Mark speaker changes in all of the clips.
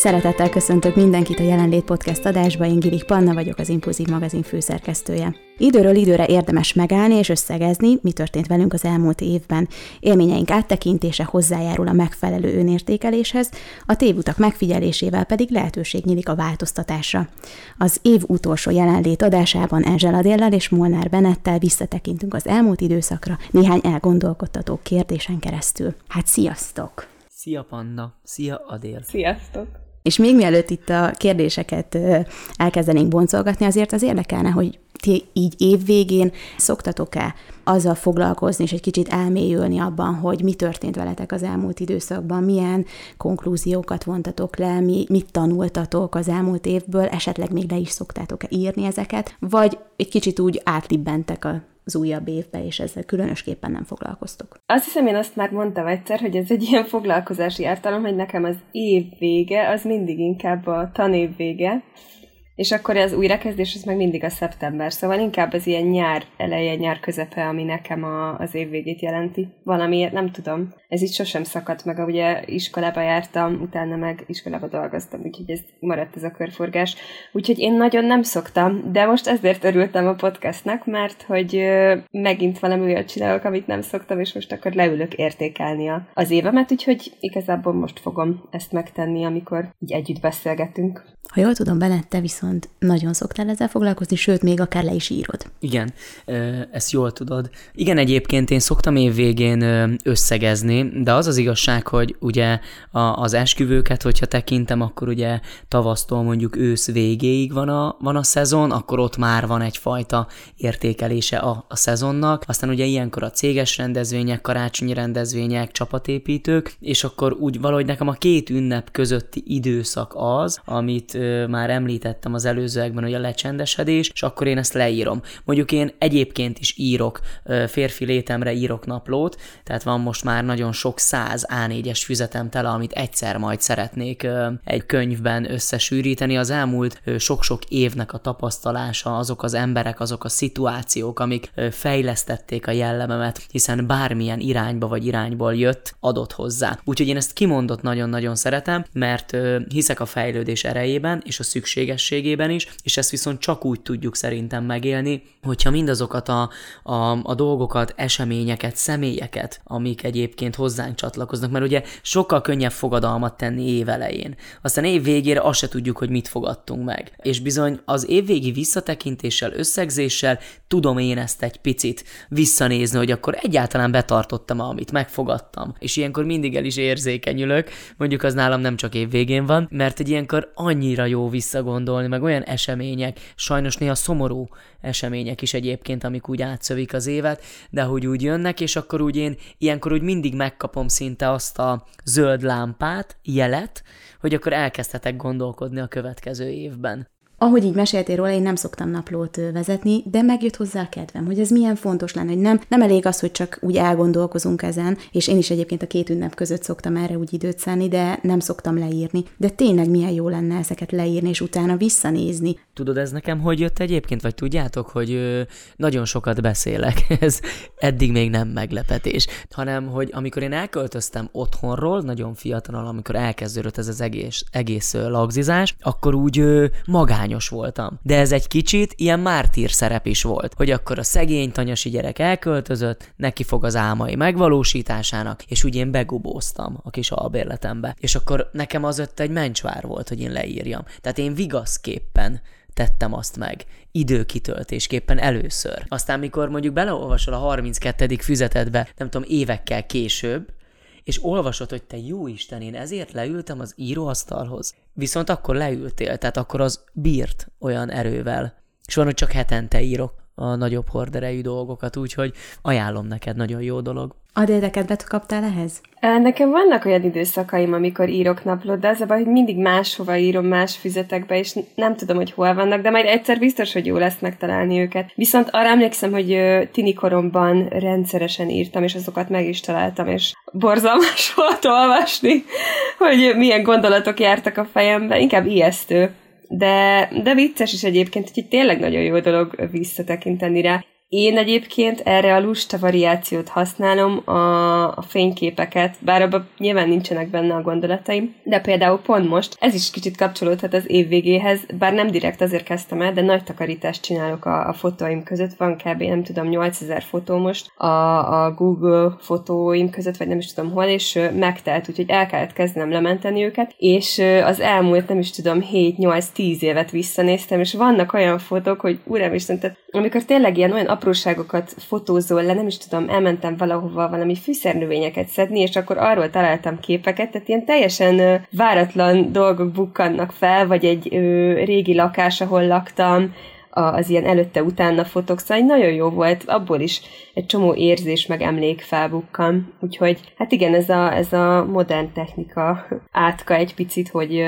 Speaker 1: Szeretettel köszöntök mindenkit a Jelenlét Podcast adásba, én Gilik Panna vagyok, az Impulzív magazin főszerkesztője. Időről időre érdemes megállni és összegezni, mi történt velünk az elmúlt évben. Élményeink áttekintése hozzájárul a megfelelő önértékeléshez, a tévutak megfigyelésével pedig lehetőség nyílik a változtatásra. Az év utolsó jelenlét adásában Angela Déllel és Molnár Benettel visszatekintünk az elmúlt időszakra néhány elgondolkodtató kérdésen keresztül. Hát sziasztok!
Speaker 2: Szia Panna, szia Adél!
Speaker 3: Sziasztok!
Speaker 1: És még mielőtt itt a kérdéseket elkezdenénk boncolgatni, azért az érdekelne, hogy ti így évvégén szoktatok-e azzal foglalkozni, és egy kicsit elmélyülni abban, hogy mi történt veletek az elmúlt időszakban, milyen konklúziókat vontatok le, mi, mit tanultatok az elmúlt évből, esetleg még le is szoktátok-e írni ezeket, vagy egy kicsit úgy átlibbentek a az újabb évbe, és ezzel különösképpen nem foglalkoztok.
Speaker 3: Azt hiszem, én azt már mondtam egyszer, hogy ez egy ilyen foglalkozási ártalom, hogy nekem az év vége, az mindig inkább a tanév vége, és akkor az újrakezdés az meg mindig a szeptember, szóval inkább az ilyen nyár eleje, nyár közepe, ami nekem a, az év végét jelenti. Valamiért nem tudom. Ez így sosem szakadt meg, ugye iskolába jártam, utána meg iskolába dolgoztam, úgyhogy ez maradt ez a körforgás. Úgyhogy én nagyon nem szoktam, de most ezért örültem a podcastnak, mert hogy megint valami olyat csinálok, amit nem szoktam, és most akkor leülök értékelni az évemet, úgyhogy igazából most fogom ezt megtenni, amikor így együtt beszélgetünk.
Speaker 1: Ha jól tudom, Bennett, te viszont nagyon szoktál ezzel foglalkozni, sőt, még akár le is írod.
Speaker 2: Igen, ezt jól tudod. Igen, egyébként én szoktam év végén összegezni, de az az igazság, hogy ugye az esküvőket, hogyha tekintem, akkor ugye tavasztól mondjuk ősz végéig van a, van a szezon, akkor ott már van egyfajta értékelése a, a szezonnak. Aztán ugye ilyenkor a céges rendezvények, karácsonyi rendezvények, csapatépítők, és akkor úgy valahogy nekem a két ünnep közötti időszak az, amit már említettem az előzőekben, hogy a lecsendesedés, és akkor én ezt leírom. Mondjuk én egyébként is írok, férfi létemre írok naplót, tehát van most már nagyon sok száz A4-es füzetem tele, amit egyszer majd szeretnék egy könyvben összesűríteni. Az elmúlt sok-sok évnek a tapasztalása, azok az emberek, azok a szituációk, amik fejlesztették a jellememet, hiszen bármilyen irányba vagy irányból jött, adott hozzá. Úgyhogy én ezt kimondott nagyon-nagyon szeretem, mert hiszek a fejlődés erejében, és a szükségességében is, és ezt viszont csak úgy tudjuk szerintem megélni, hogyha mindazokat a, a, a dolgokat, eseményeket, személyeket, amik egyébként hozzánk csatlakoznak, mert ugye sokkal könnyebb fogadalmat tenni év elején. Aztán év végére azt se tudjuk, hogy mit fogadtunk meg. És bizony az évvégi visszatekintéssel, összegzéssel tudom én ezt egy picit visszanézni, hogy akkor egyáltalán betartottam, amit megfogadtam. És ilyenkor mindig el is érzékenyülök, mondjuk az nálam nem csak év végén van, mert egy ilyenkor annyira jó visszagondolni, meg olyan események, sajnos néha szomorú események is egyébként, amik úgy átszövik az évet, de hogy úgy jönnek, és akkor úgy én ilyenkor úgy mindig megkapom szinte azt a zöld lámpát, jelet, hogy akkor elkezdhetek gondolkodni a következő évben.
Speaker 1: Ahogy így meséltél róla, én nem szoktam naplót vezetni, de megjött hozzá a kedvem, hogy ez milyen fontos lenne, hogy nem, nem elég az, hogy csak úgy elgondolkozunk ezen, és én is egyébként a két ünnep között szoktam erre úgy időt szállni, de nem szoktam leírni. De tényleg milyen jó lenne ezeket leírni, és utána visszanézni.
Speaker 2: Tudod ez nekem hogy jött egyébként, vagy tudjátok, hogy ö, nagyon sokat beszélek, ez eddig még nem meglepetés, hanem hogy amikor én elköltöztem otthonról, nagyon fiatalon, amikor elkezdődött ez az egész, egész lagzizás, akkor úgy ö, magány magányos voltam. De ez egy kicsit ilyen mártír szerep is volt, hogy akkor a szegény tanyasi gyerek elköltözött, neki fog az álmai megvalósításának, és úgy én begubóztam a kis albérletembe. És akkor nekem az ott egy mencsvár volt, hogy én leírjam. Tehát én vigaszképpen tettem azt meg, időkitöltésképpen először. Aztán, mikor mondjuk beleolvasol a 32. füzetedbe, nem tudom, évekkel később, és olvasod, hogy te jó Isten, én ezért leültem az íróasztalhoz. Viszont akkor leültél, tehát akkor az bírt olyan erővel. És van, hogy csak hetente írok a nagyobb horderejű dolgokat, úgyhogy ajánlom neked, nagyon jó dolog.
Speaker 1: Adél, kedvet kaptál ehhez?
Speaker 3: Nekem vannak olyan időszakaim, amikor írok naplót, de az a baj, hogy mindig máshova írom, más füzetekbe, és nem tudom, hogy hol vannak, de majd egyszer biztos, hogy jó lesz megtalálni őket. Viszont arra emlékszem, hogy tini koromban rendszeresen írtam, és azokat meg is találtam, és borzalmas volt olvasni, hogy milyen gondolatok jártak a fejembe, inkább ijesztő. De, de vicces is egyébként, hogy tényleg nagyon jó dolog visszatekinteni rá. Én egyébként erre a lusta variációt használom a, a fényképeket, bár abban nyilván nincsenek benne a gondolataim, de például pont most, ez is kicsit kapcsolódhat az év végéhez, bár nem direkt azért kezdtem el, de nagy takarítást csinálok a, a fotóim között, van kb. nem tudom 8000 fotó most a, a Google fotóim között, vagy nem is tudom hol, és megtelt, úgyhogy el kellett kezdenem lementeni őket, és az elmúlt nem is tudom 7-8-10 évet visszanéztem, és vannak olyan fotók, hogy uram tehát amikor tényleg ilyen olyan apróságokat fotózol le, nem is tudom, elmentem valahova valami fűszernövényeket szedni, és akkor arról találtam képeket, tehát ilyen teljesen váratlan dolgok bukkannak fel, vagy egy ö, régi lakás, ahol laktam, az ilyen előtte-utána fotók, szóval nagyon jó volt, abból is egy csomó érzés meg emlék felbukkan, úgyhogy hát igen, ez a, ez a modern technika átka egy picit, hogy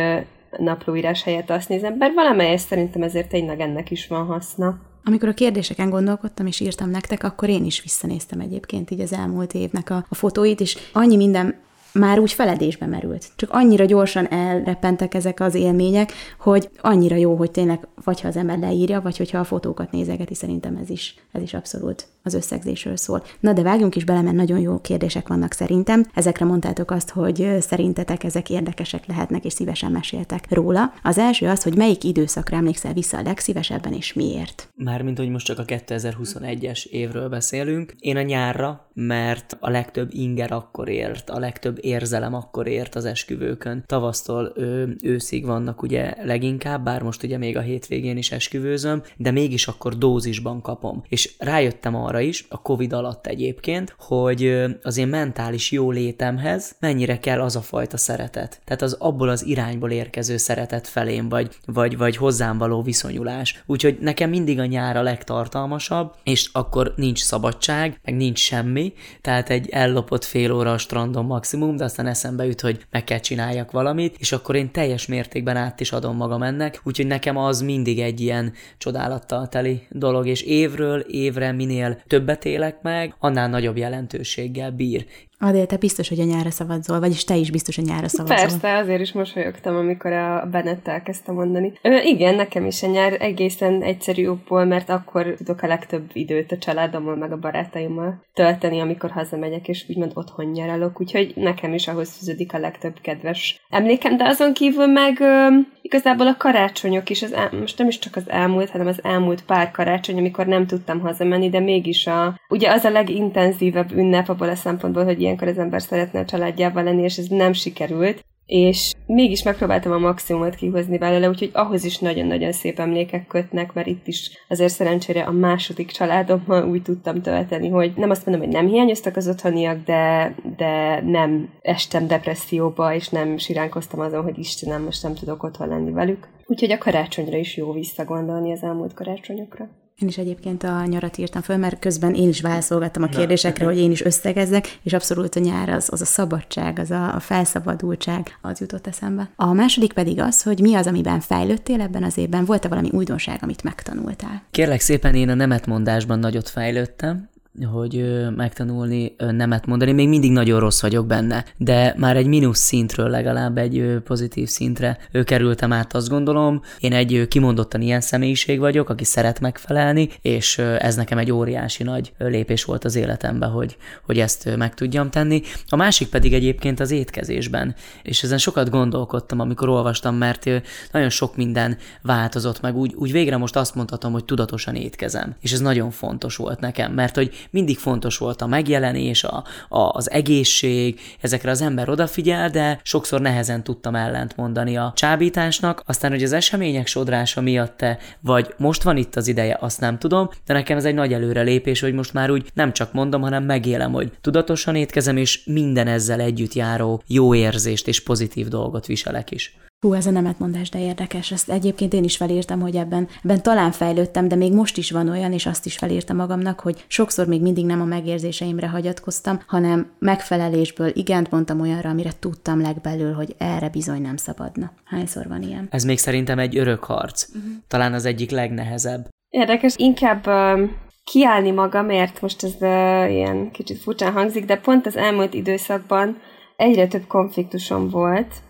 Speaker 3: naplóírás helyett azt nézem, bár valamelyest szerintem ezért tényleg ennek is van haszna.
Speaker 1: Amikor a kérdéseken gondolkodtam és írtam nektek, akkor én is visszanéztem egyébként így az elmúlt évnek a, a fotóit, és annyi minden már úgy feledésbe merült. Csak annyira gyorsan elrepentek ezek az élmények, hogy annyira jó, hogy tényleg vagy ha az ember leírja, vagy hogyha a fotókat nézegeti, szerintem ez is, ez is abszolút az összegzésről szól. Na de vágjunk is bele, mert nagyon jó kérdések vannak szerintem. Ezekre mondtátok azt, hogy szerintetek ezek érdekesek lehetnek, és szívesen meséltek róla. Az első az, hogy melyik időszakra emlékszel vissza a legszívesebben, és miért?
Speaker 2: Mármint, hogy most csak a 2021-es évről beszélünk. Én a nyárra, mert a legtöbb inger akkor ért, a legtöbb érzelem akkor ért az esküvőkön. Tavasztól ő, őszig vannak ugye leginkább, bár most ugye még a hétvégén is esküvőzöm, de mégis akkor dózisban kapom. És rájöttem arra is, a Covid alatt egyébként, hogy az én mentális jó létemhez mennyire kell az a fajta szeretet. Tehát az abból az irányból érkező szeretet felém, vagy, vagy, vagy hozzám való viszonyulás. Úgyhogy nekem mindig a nyár a legtartalmasabb, és akkor nincs szabadság, meg nincs semmi, tehát egy ellopott fél óra a strandon maximum, de aztán eszembe jut, hogy meg kell csináljak valamit, és akkor én teljes mértékben át is adom magam ennek, úgyhogy nekem az mindig egy ilyen csodálattal teli dolog, és évről évre minél többet élek meg, annál nagyobb jelentőséggel bír.
Speaker 1: Adél, te biztos, hogy a nyára szavazol, vagyis te is biztos, hogy nyára szavazol.
Speaker 3: Persze, azért is mosolyogtam, amikor a Bennett elkezdte mondani. Ö, igen, nekem is a nyár egészen egyszerű okból, mert akkor tudok a legtöbb időt a családommal, meg a barátaimmal tölteni, amikor hazamegyek, és úgymond otthon nyaralok, úgyhogy nekem is ahhoz fűződik a legtöbb kedves emlékem, de azon kívül meg ö, igazából a karácsonyok is, az el, most nem is csak az elmúlt, hanem az elmúlt pár karácsony, amikor nem tudtam hazamenni, de mégis a, ugye az a legintenzívebb ünnep abból a szempontból, hogy ilyenkor az ember szeretne a családjával lenni, és ez nem sikerült és mégis megpróbáltam a maximumot kihozni belőle, úgyhogy ahhoz is nagyon-nagyon szép emlékek kötnek, mert itt is azért szerencsére a második családommal úgy tudtam tölteni, hogy nem azt mondom, hogy nem hiányoztak az otthoniak, de, de nem estem depresszióba, és nem siránkoztam azon, hogy Istenem, most nem tudok otthon lenni velük. Úgyhogy a karácsonyra is jó visszagondolni az elmúlt karácsonyokra.
Speaker 1: Én is egyébként a nyarat írtam föl, mert közben én is válaszolgattam a kérdésekre, hogy én is összegezzek, és abszolút a nyár az, az a szabadság, az a, a felszabadultság, az jutott eszembe. A második pedig az, hogy mi az, amiben fejlődtél ebben az évben, volt-e valami újdonság, amit megtanultál?
Speaker 2: Kérlek szépen, én a nemetmondásban nagyot fejlődtem, hogy megtanulni nemet mondani. Még mindig nagyon rossz vagyok benne, de már egy mínusz szintről legalább egy pozitív szintre kerültem át, azt gondolom. Én egy kimondottan ilyen személyiség vagyok, aki szeret megfelelni, és ez nekem egy óriási nagy lépés volt az életemben, hogy, hogy ezt meg tudjam tenni. A másik pedig egyébként az étkezésben, és ezen sokat gondolkodtam, amikor olvastam, mert nagyon sok minden változott meg. Úgy, úgy végre most azt mondhatom, hogy tudatosan étkezem. És ez nagyon fontos volt nekem, mert hogy mindig fontos volt a megjelenés, a, a, az egészség, ezekre az ember odafigyel, de sokszor nehezen tudtam ellent mondani a csábításnak, aztán, hogy az események sodrása miatt te, vagy most van itt az ideje, azt nem tudom, de nekem ez egy nagy előrelépés, hogy most már úgy nem csak mondom, hanem megélem, hogy tudatosan étkezem, és minden ezzel együtt járó jó érzést és pozitív dolgot viselek is.
Speaker 1: Hú, ez a nemetmondás, de érdekes. Ezt egyébként én is felírtam, hogy ebben, ebben talán fejlődtem, de még most is van olyan, és azt is felírtam magamnak, hogy sokszor még mindig nem a megérzéseimre hagyatkoztam, hanem megfelelésből igent mondtam olyanra, amire tudtam legbelül, hogy erre bizony nem szabadna. Hányszor van ilyen?
Speaker 2: Ez még szerintem egy örök harc. Uh-huh. Talán az egyik legnehezebb.
Speaker 3: Érdekes, inkább uh, kiállni magamért, most ez uh, ilyen kicsit furcsán hangzik, de pont az elmúlt időszakban egyre több konfliktusom volt,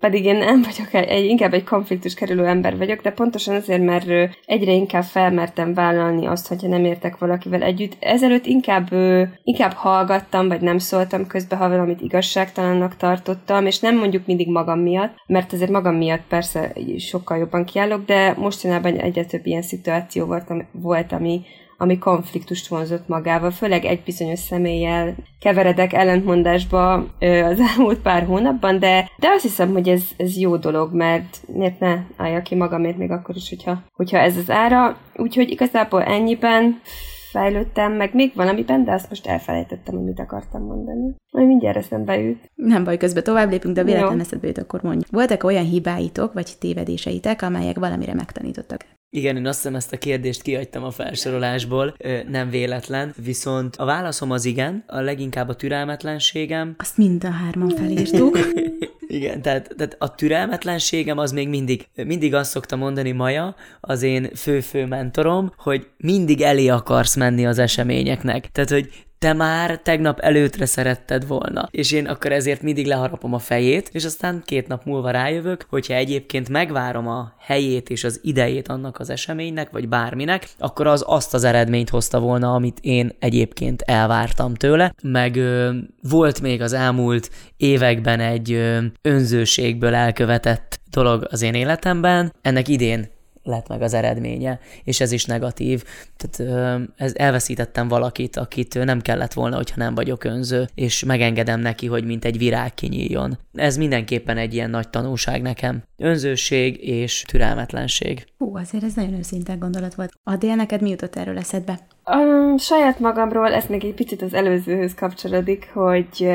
Speaker 3: pedig én nem vagyok egy, inkább egy konfliktus kerülő ember vagyok, de pontosan azért, mert egyre inkább felmertem vállalni azt, hogyha nem értek valakivel együtt. Ezelőtt inkább, inkább hallgattam, vagy nem szóltam közbe, ha valamit igazságtalannak tartottam, és nem mondjuk mindig magam miatt, mert azért magam miatt persze sokkal jobban kiállok, de mostanában egyre több ilyen szituáció volt, volt ami, ami konfliktust vonzott magával, főleg egy bizonyos személlyel keveredek ellentmondásba az elmúlt pár hónapban, de, de azt hiszem, hogy ez, ez jó dolog, mert miért ne álljak ki magamért még akkor is, hogyha, hogyha ez az ára. Úgyhogy igazából ennyiben fejlődtem, meg még valamiben, de azt most elfelejtettem, hogy mit akartam mondani. Majd mindjárt eszembe jut.
Speaker 1: Nem baj, közben tovább lépünk, de véletlen eszedbe jut, akkor mondjuk. Voltak olyan hibáitok, vagy tévedéseitek, amelyek valamire megtanítottak?
Speaker 2: Igen, én azt hiszem ezt a kérdést kiadtam a felsorolásból, nem véletlen, viszont a válaszom az igen, a leginkább a türelmetlenségem.
Speaker 1: Azt mind a hárman felírtuk.
Speaker 2: Igen, tehát, tehát a türelmetlenségem az még mindig, mindig azt szokta mondani Maja, az én fő-fő mentorom, hogy mindig elé akarsz menni az eseményeknek. Tehát, hogy te már tegnap előtre szeretted volna. És én akkor ezért mindig leharapom a fejét, és aztán két nap múlva rájövök, hogyha egyébként megvárom a helyét és az idejét annak az eseménynek, vagy bárminek, akkor az azt az eredményt hozta volna, amit én egyébként elvártam tőle. Meg ö, volt még az elmúlt években egy ö, önzőségből elkövetett dolog az én életemben. Ennek idén lett meg az eredménye, és ez is negatív. Tehát ez, elveszítettem valakit, akit nem kellett volna, hogyha nem vagyok önző, és megengedem neki, hogy mint egy virág kinyíljon. Ez mindenképpen egy ilyen nagy tanulság nekem. Önzőség és türelmetlenség.
Speaker 1: Hú, azért ez nagyon őszinte gondolat volt. Adél, neked mi jutott erről eszedbe?
Speaker 3: Um, saját magamról, ez még egy picit az előzőhöz kapcsolódik, hogy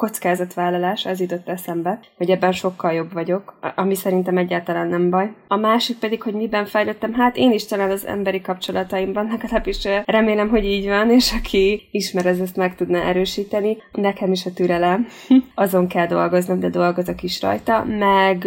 Speaker 3: kockázatvállalás, ez jutott eszembe, hogy ebben sokkal jobb vagyok, ami szerintem egyáltalán nem baj. A másik pedig, hogy miben fejlődtem, hát én is talán az emberi kapcsolataimban, legalábbis remélem, hogy így van, és aki ismer, ez ezt meg tudna erősíteni. Nekem is a türelem, azon kell dolgoznom, de dolgozok is rajta, meg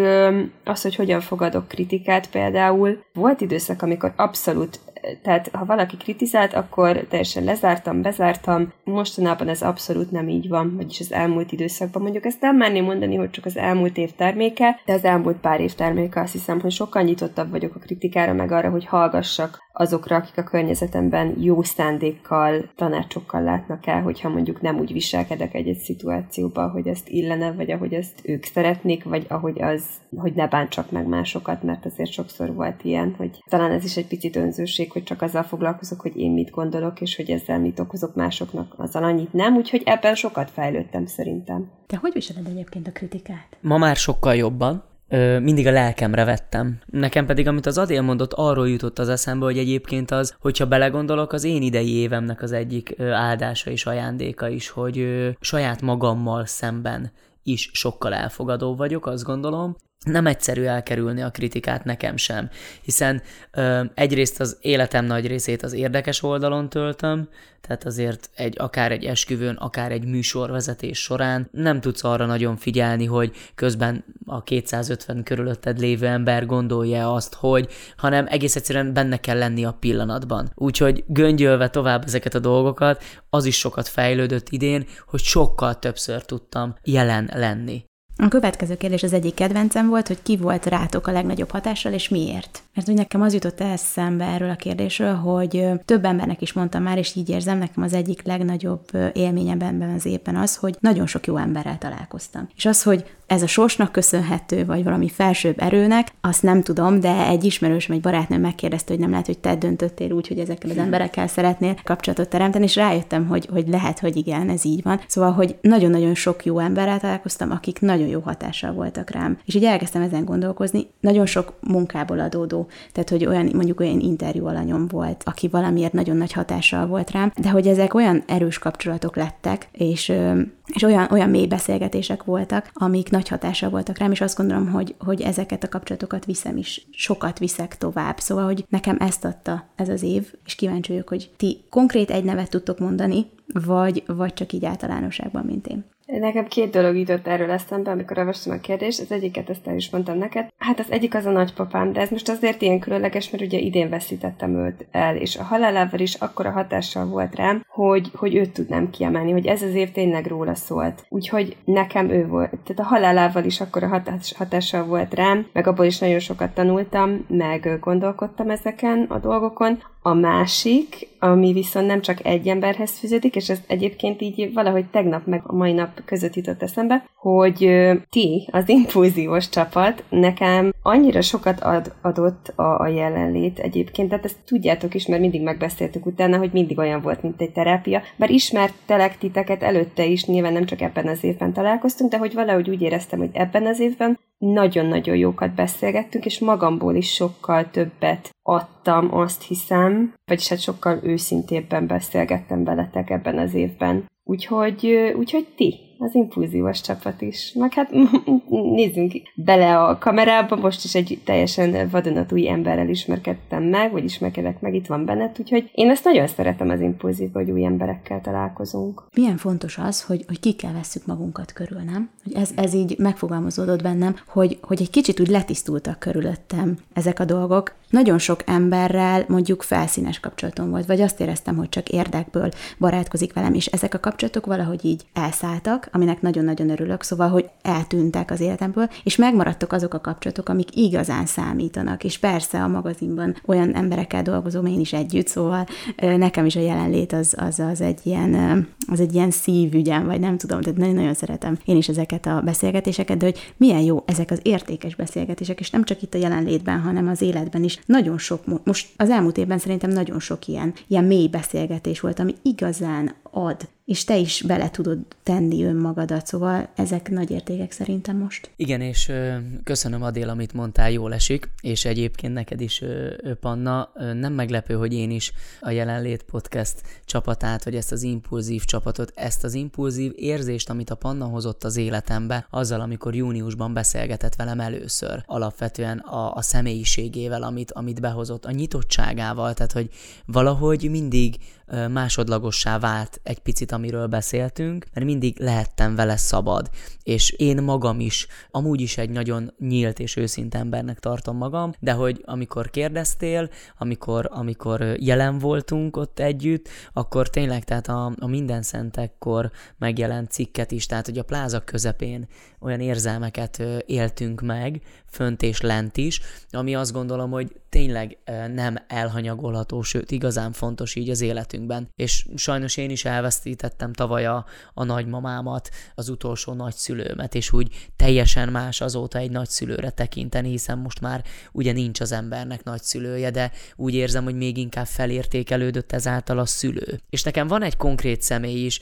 Speaker 3: az, hogy hogyan fogadok kritikát például. Volt időszak, amikor abszolút tehát ha valaki kritizált, akkor teljesen lezártam, bezártam. Mostanában ez abszolút nem így van, vagyis az elmúlt időszakban. Mondjuk ezt nem merném mondani, hogy csak az elmúlt év terméke, de az elmúlt pár év terméke azt hiszem, hogy sokkal nyitottabb vagyok a kritikára, meg arra, hogy hallgassak azokra, akik a környezetemben jó szándékkal, tanácsokkal látnak el, hogyha mondjuk nem úgy viselkedek egy-egy szituációban, hogy ezt illene, vagy ahogy ezt ők szeretnék, vagy ahogy az, hogy ne bántsak meg másokat, mert azért sokszor volt ilyen, hogy talán ez is egy picit önzőség, hogy csak azzal foglalkozok, hogy én mit gondolok, és hogy ezzel mit okozok másoknak, azzal annyit nem, úgyhogy ebben sokat fejlődtem szerintem.
Speaker 1: Te hogy viseled egyébként a kritikát?
Speaker 2: Ma már sokkal jobban, ö, mindig a lelkemre vettem. Nekem pedig, amit az Adél mondott, arról jutott az eszembe, hogy egyébként az, hogyha belegondolok, az én idei évemnek az egyik ö, áldása és ajándéka is, hogy ö, saját magammal szemben is sokkal elfogadó vagyok, azt gondolom, nem egyszerű elkerülni a kritikát nekem sem, hiszen ö, egyrészt az életem nagy részét az érdekes oldalon töltöm, tehát azért egy, akár egy esküvőn, akár egy műsorvezetés során nem tudsz arra nagyon figyelni, hogy közben a 250 körülötted lévő ember gondolja azt, hogy, hanem egész egyszerűen benne kell lenni a pillanatban. Úgyhogy göngyölve tovább ezeket a dolgokat, az is sokat fejlődött idén, hogy sokkal többször tudtam jelen lenni.
Speaker 1: A következő kérdés az egyik kedvencem volt, hogy ki volt rátok a legnagyobb hatással, és miért. Mert úgy nekem az jutott eszembe erről a kérdésről, hogy több embernek is mondtam már, és így érzem, nekem az egyik legnagyobb élményem ebben az éppen az, hogy nagyon sok jó emberrel találkoztam. És az, hogy ez a sorsnak köszönhető, vagy valami felsőbb erőnek, azt nem tudom, de egy ismerősöm, egy barátnőm megkérdezte, hogy nem lehet, hogy te döntöttél úgy, hogy ezekkel az emberekkel szeretnél kapcsolatot teremteni, és rájöttem, hogy, hogy lehet, hogy igen, ez így van. Szóval, hogy nagyon-nagyon sok jó emberrel találkoztam, akik nagyon jó hatással voltak rám. És így elkezdtem ezen gondolkozni, nagyon sok munkából adódó, tehát, hogy olyan, mondjuk olyan interjú alanyom volt, aki valamiért nagyon nagy hatással volt rám, de hogy ezek olyan erős kapcsolatok lettek, és, és olyan, olyan mély beszélgetések voltak, amik nagy hatással voltak rám, és azt gondolom, hogy, hogy ezeket a kapcsolatokat viszem is, sokat viszek tovább. Szóval, hogy nekem ezt adta ez az év, és kíváncsi vagyok, hogy ti konkrét egy nevet tudtok mondani, vagy, vagy csak így általánosságban, mint én.
Speaker 3: Nekem két dolog jutott erről eszembe, amikor olvastam a kérdést. Az egyiket ezt el is mondtam neked. Hát az egyik az a nagypapám, de ez most azért ilyen különleges, mert ugye idén veszítettem őt el, és a halálával is akkora hatással volt rám, hogy, hogy őt tudnám kiemelni, hogy ez az év tényleg róla szólt. Úgyhogy nekem ő volt. Tehát a halálával is akkora hatás, hatással volt rám, meg abból is nagyon sokat tanultam, meg gondolkodtam ezeken a dolgokon. A másik, ami viszont nem csak egy emberhez fűződik, és ez egyébként így valahogy tegnap meg a mai nap között jutott eszembe, hogy ti, az impulzívos csapat, nekem annyira sokat ad, adott a, a jelenlét egyébként, tehát ezt tudjátok is, mert mindig megbeszéltük utána, hogy mindig olyan volt, mint egy terápia. Bár ismertelek titeket előtte is, nyilván nem csak ebben az évben találkoztunk, de hogy valahogy úgy éreztem, hogy ebben az évben nagyon-nagyon jókat beszélgettünk, és magamból is sokkal többet adtam, azt hiszem, vagyis hát sokkal őszintébben beszélgettem veletek ebben az évben. Úgyhogy, úgyhogy ti, az impulzívos csapat is. Meg hát nézzünk bele a kamerába, most is egy teljesen vadonatúj emberrel ismerkedtem meg, vagy ismerkedek meg, itt van benned, úgyhogy én ezt nagyon szeretem az impulzív, hogy új emberekkel találkozunk.
Speaker 1: Milyen fontos az, hogy, hogy kikkel vesszük magunkat körül, nem? Hogy ez, ez így megfogalmazódott bennem, hogy, hogy egy kicsit úgy letisztultak körülöttem ezek a dolgok. Nagyon sok emberrel mondjuk felszínes kapcsolatom volt, vagy azt éreztem, hogy csak érdekből barátkozik velem, és ezek a kapcsolatok valahogy így elszálltak, aminek nagyon-nagyon örülök, szóval, hogy eltűntek az életemből, és megmaradtak azok a kapcsolatok, amik igazán számítanak, és persze a magazinban olyan emberekkel dolgozom én is együtt, szóval nekem is a jelenlét az, az, az egy ilyen, az egy ilyen szívügyem, vagy nem tudom, tehát nagyon-nagyon szeretem én is ezeket a beszélgetéseket, de hogy milyen jó ezek az értékes beszélgetések, és nem csak itt a jelenlétben, hanem az életben is. Nagyon sok, most az elmúlt évben szerintem nagyon sok ilyen, ilyen mély beszélgetés volt, ami igazán ad és te is bele tudod tenni önmagadat, szóval ezek nagy értékek szerintem most.
Speaker 2: Igen, és ö, köszönöm Adél, amit mondtál, jól esik, és egyébként neked is, ö, Panna, nem meglepő, hogy én is a Jelenlét Podcast csapatát, vagy ezt az impulzív csapatot, ezt az impulzív érzést, amit a Panna hozott az életembe, azzal, amikor júniusban beszélgetett velem először, alapvetően a, a személyiségével, amit, amit behozott, a nyitottságával, tehát hogy valahogy mindig másodlagossá vált egy picit, amiről beszéltünk, mert mindig lehettem vele szabad, és én magam is, amúgy is egy nagyon nyílt és őszinte embernek tartom magam, de hogy amikor kérdeztél, amikor, amikor jelen voltunk ott együtt, akkor tényleg, tehát a, a minden szentekkor megjelent cikket is, tehát hogy a pláza közepén olyan érzelmeket éltünk meg, fönt és lent is, ami azt gondolom, hogy tényleg nem elhanyagolható, sőt igazán fontos így az életünkben. És sajnos én is elvesztítettem tavaly a, a nagymamámat, az utolsó nagyszülőmet, és úgy teljesen más azóta egy nagyszülőre tekinteni, hiszen most már ugye nincs az embernek nagyszülője, de úgy érzem, hogy még inkább felértékelődött ezáltal a szülő. És nekem van egy konkrét személy is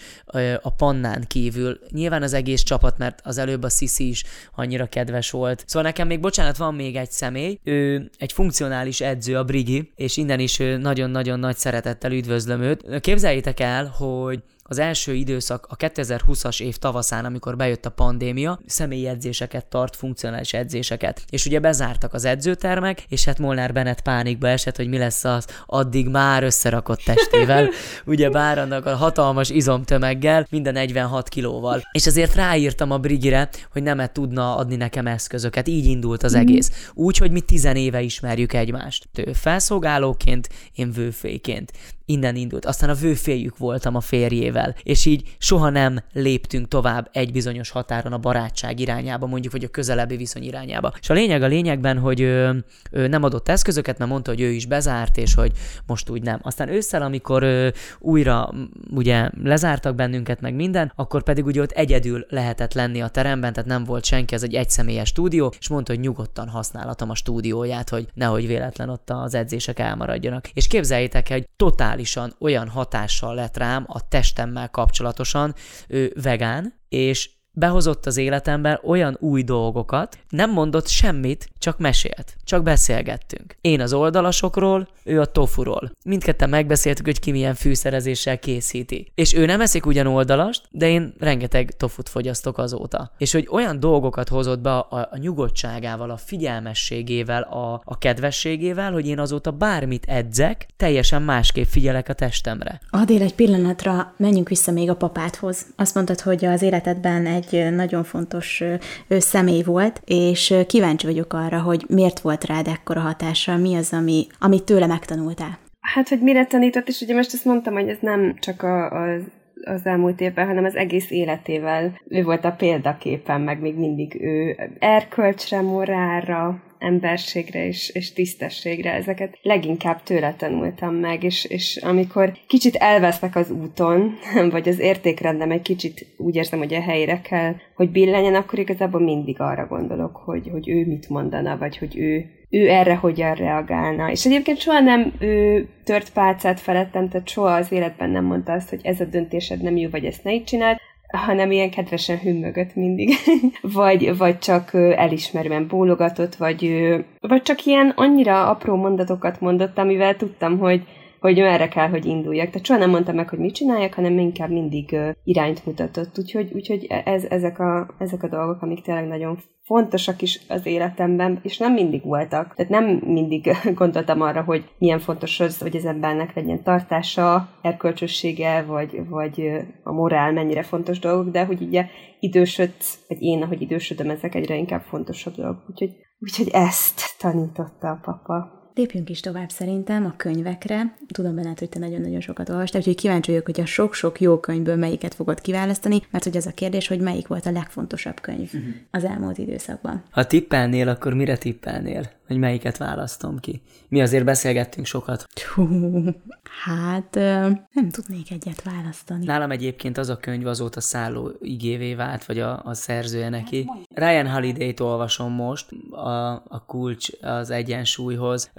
Speaker 2: a pannán kívül, nyilván az egész csapat, mert az előbb a Sisi is annyira kedves volt. Szóval nekem még, bocsánat, van még egy személy, ő egy funkcionális edző, a Brigi, és innen is nagyon-nagyon nagy szeretettel üdvözlöm őt. Képzeljétek el, hogy az első időszak a 2020-as év tavaszán, amikor bejött a pandémia, személyi edzéseket tart, funkcionális edzéseket. És ugye bezártak az edzőtermek, és hát Molnár Bennett pánikba esett, hogy mi lesz az addig már összerakott testével, ugye bár annak a hatalmas izomtömeggel, minden 46 kilóval. És azért ráírtam a Brigire, hogy nem tudna adni nekem eszközöket. Így indult az egész. Úgy, hogy mi tizenéve ismerjük egymást. Ő felszolgálóként, én vőféként innen indult. Aztán a vőféljük voltam a férjével, és így soha nem léptünk tovább egy bizonyos határon a barátság irányába, mondjuk, vagy a közelebbi viszony irányába. És a lényeg a lényegben, hogy ő, ő nem adott eszközöket, mert mondta, hogy ő is bezárt, és hogy most úgy nem. Aztán ősszel, amikor ő, újra ugye lezártak bennünket, meg minden, akkor pedig ugye ott egyedül lehetett lenni a teremben, tehát nem volt senki, ez egy egyszemélyes stúdió, és mondta, hogy nyugodtan használhatom a stúdióját, hogy nehogy véletlen ott az edzések elmaradjanak. És képzeljétek, hogy totál totálisan olyan hatással lett rám a testemmel kapcsolatosan, ő vegán, és behozott az életemben olyan új dolgokat, nem mondott semmit, csak mesélt, csak beszélgettünk. Én az oldalasokról, ő a tofuról. Mindketten megbeszéltük, hogy ki milyen fűszerezéssel készíti. És ő nem eszik ugyan oldalast, de én rengeteg tofut fogyasztok azóta. És hogy olyan dolgokat hozott be a, a nyugodtságával, a figyelmességével, a, a kedvességével, hogy én azóta bármit edzek, teljesen másképp figyelek a testemre.
Speaker 1: Adél egy pillanatra, menjünk vissza még a papádhoz. Azt mondtad, hogy az életedben egy nagyon fontos személy volt, és kíváncsi vagyok arra, hogy miért volt rád ekkora hatása, mi az, ami, amit tőle megtanultál.
Speaker 3: Hát, hogy mire tanított, és ugye most azt mondtam, hogy ez nem csak a, az az elmúlt évben, hanem az egész életével. Ő volt a példaképen, meg még mindig ő erkölcsre, morálra, emberségre és, és tisztességre. Ezeket leginkább tőle tanultam meg, és, és amikor kicsit elvesznek az úton, vagy az értékrendem egy kicsit úgy érzem, hogy a helyre kell, hogy billenjen, akkor igazából mindig arra gondolok, hogy, hogy ő mit mondana, vagy hogy ő, ő erre hogyan reagálna. És egyébként soha nem ő tört pálcát felettem, tehát soha az életben nem mondta azt, hogy ez a döntésed nem jó, vagy ezt ne így csináld, hanem ilyen kedvesen hümmögött mindig. vagy, vagy csak elismerően bólogatott, vagy, vagy csak ilyen annyira apró mondatokat mondott, amivel tudtam, hogy, hogy merre kell, hogy induljak. Tehát soha nem mondtam meg, hogy mit csináljak, hanem inkább mindig irányt mutatott. Úgyhogy, úgyhogy ez, ezek, a, ezek a dolgok, amik tényleg nagyon fontosak is az életemben, és nem mindig voltak. Tehát nem mindig gondoltam arra, hogy milyen fontos az, hogy az embernek legyen tartása, erkölcsössége, vagy, vagy a morál mennyire fontos dolgok, de hogy ugye idősödsz, vagy én, ahogy idősödöm, ezek egyre inkább fontosabb dolgok. Úgyhogy, úgyhogy ezt tanította a papa.
Speaker 1: Lépjünk is tovább szerintem a könyvekre. Tudom benned, hogy te nagyon-nagyon sokat olvastál, úgyhogy kíváncsi vagyok, hogy a sok-sok jó könyvből melyiket fogod kiválasztani, mert hogy az a kérdés, hogy melyik volt a legfontosabb könyv uh-huh. az elmúlt időszakban.
Speaker 2: Ha tippelnél, akkor mire tippelnél? Hogy melyiket választom ki? Mi azért beszélgettünk sokat.
Speaker 1: Hú, hát nem tudnék egyet választani.
Speaker 2: Nálam egyébként az a könyv azóta szálló igévé vált, vagy a, a szerzője neki. Ryan Holiday-t olvasom most, a, a kulcs az egyensúlyhoz,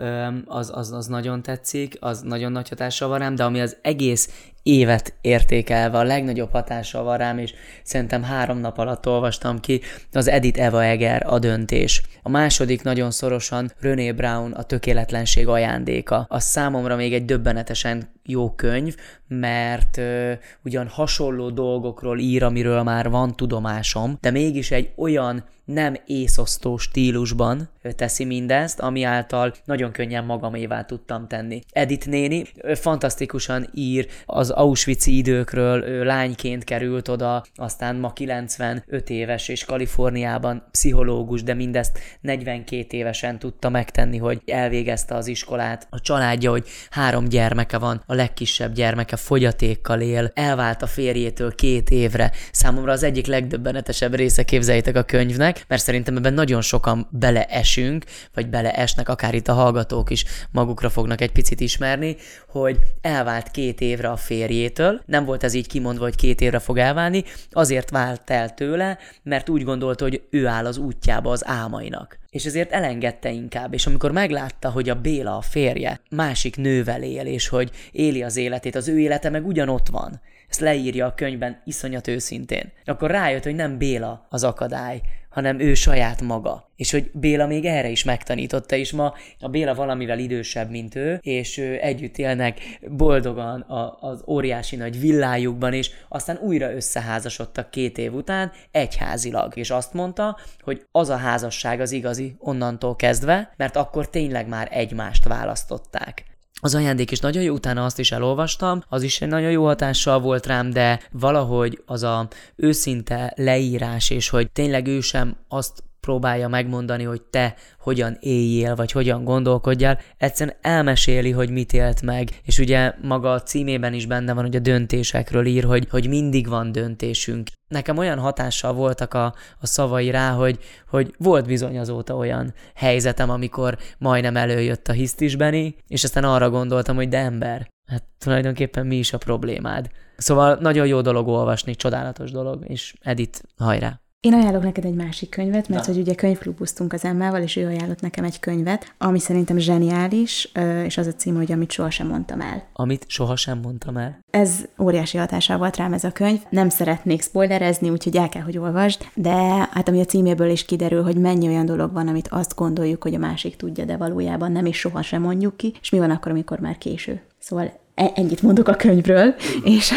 Speaker 2: az, az, az nagyon tetszik, az nagyon nagy hatással van rám, de ami az egész évet értékelve a legnagyobb hatással van rám, és szerintem három nap alatt olvastam ki, az Edith Eva Eger a döntés. A második nagyon szorosan René Brown a tökéletlenség ajándéka. Az számomra még egy döbbenetesen jó könyv, mert ö, ugyan hasonló dolgokról ír, amiről már van tudomásom, de mégis egy olyan nem észosztó stílusban teszi mindezt, ami által nagyon könnyen magamévá tudtam tenni. Edith néni fantasztikusan ír az Auschwitz időkről, ő lányként került oda, aztán ma 95 éves és Kaliforniában pszichológus, de mindezt 42 évesen tudta megtenni, hogy elvégezte az iskolát. A családja, hogy három gyermeke van, a legkisebb gyermeke fogyatékkal él, elvált a férjétől két évre. Számomra az egyik legdöbbenetesebb része képzeljétek a könyvnek, mert szerintem ebben nagyon sokan beleesünk, vagy beleesnek, akár itt a hallgatók is magukra fognak egy picit ismerni, hogy elvált két évre a férjétől, nem volt ez így kimondva, hogy két évre fog elválni, azért vált el tőle, mert úgy gondolta, hogy ő áll az útjába az álmainak és ezért elengedte inkább, és amikor meglátta, hogy a Béla a férje másik nővel él, és hogy éli az életét, az ő élete meg ugyanott van, ezt leírja a könyvben iszonyat őszintén, akkor rájött, hogy nem Béla az akadály, hanem ő saját maga. És hogy Béla még erre is megtanította, és ma a Béla valamivel idősebb, mint ő, és ő együtt élnek boldogan a, az óriási nagy villájukban, és aztán újra összeházasodtak két év után egyházilag. És azt mondta, hogy az a házasság az igazi onnantól kezdve, mert akkor tényleg már egymást választották. Az ajándék is nagyon jó, utána azt is elolvastam, az is egy nagyon jó hatással volt rám, de valahogy az a őszinte leírás, és hogy tényleg ő sem azt próbálja megmondani, hogy te hogyan éljél, vagy hogyan gondolkodjál, egyszerűen elmeséli, hogy mit élt meg, és ugye maga a címében is benne van, hogy a döntésekről ír, hogy, hogy mindig van döntésünk. Nekem olyan hatással voltak a, a szavai rá, hogy, hogy volt bizony azóta olyan helyzetem, amikor majdnem előjött a hisztisbeni, és aztán arra gondoltam, hogy de ember, hát tulajdonképpen mi is a problémád. Szóval nagyon jó dolog olvasni, csodálatos dolog, és Edith, hajrá!
Speaker 1: Én ajánlok neked egy másik könyvet, mert
Speaker 2: Na.
Speaker 1: hogy ugye könyvklubuztunk az Emmával, és ő ajánlott nekem egy könyvet, ami szerintem zseniális, és az a cím, hogy amit sohasem mondtam el.
Speaker 2: Amit sohasem mondtam el.
Speaker 1: Ez óriási hatással volt rám ez a könyv. Nem szeretnék spoilerezni, úgyhogy el kell, hogy olvasd, de hát ami a címéből is kiderül, hogy mennyi olyan dolog van, amit azt gondoljuk, hogy a másik tudja, de valójában nem, és sohasem mondjuk ki, és mi van akkor, amikor már késő. Szóval e- ennyit mondok a könyvről, és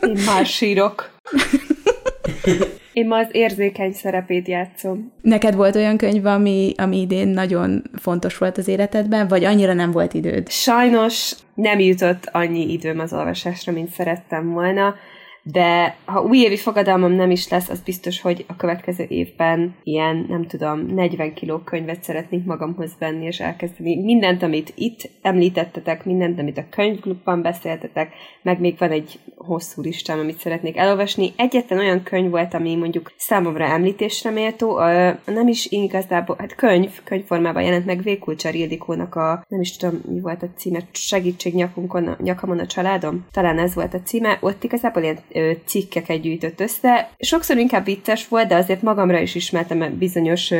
Speaker 3: Én már sírok. Én ma az érzékeny szerepét játszom.
Speaker 1: neked volt olyan könyv, ami, ami idén nagyon fontos volt az életedben, vagy annyira nem volt időd?
Speaker 3: Sajnos nem jutott annyi időm az olvasásra, mint szerettem volna, de ha újévi fogadalmam nem is lesz, az biztos, hogy a következő évben ilyen, nem tudom, 40 kiló könyvet szeretnék magamhoz venni, és elkezdeni mindent, amit itt említettetek, mindent, amit a könyvklubban beszéltetek, meg még van egy hosszú listám, amit szeretnék elolvasni. Egyetlen olyan könyv volt, ami mondjuk számomra említésre méltó, a, nem is igazából, hát könyv, könyvformában jelent meg Vékulcsár Ildikónak a, nem is tudom, mi volt a címe, segítség nyakunkon, nyakamon a családom. Talán ez volt a címe. Ott igazából ilyen cikkeket gyűjtött össze. Sokszor inkább vicces volt, de azért magamra is ismertem bizonyos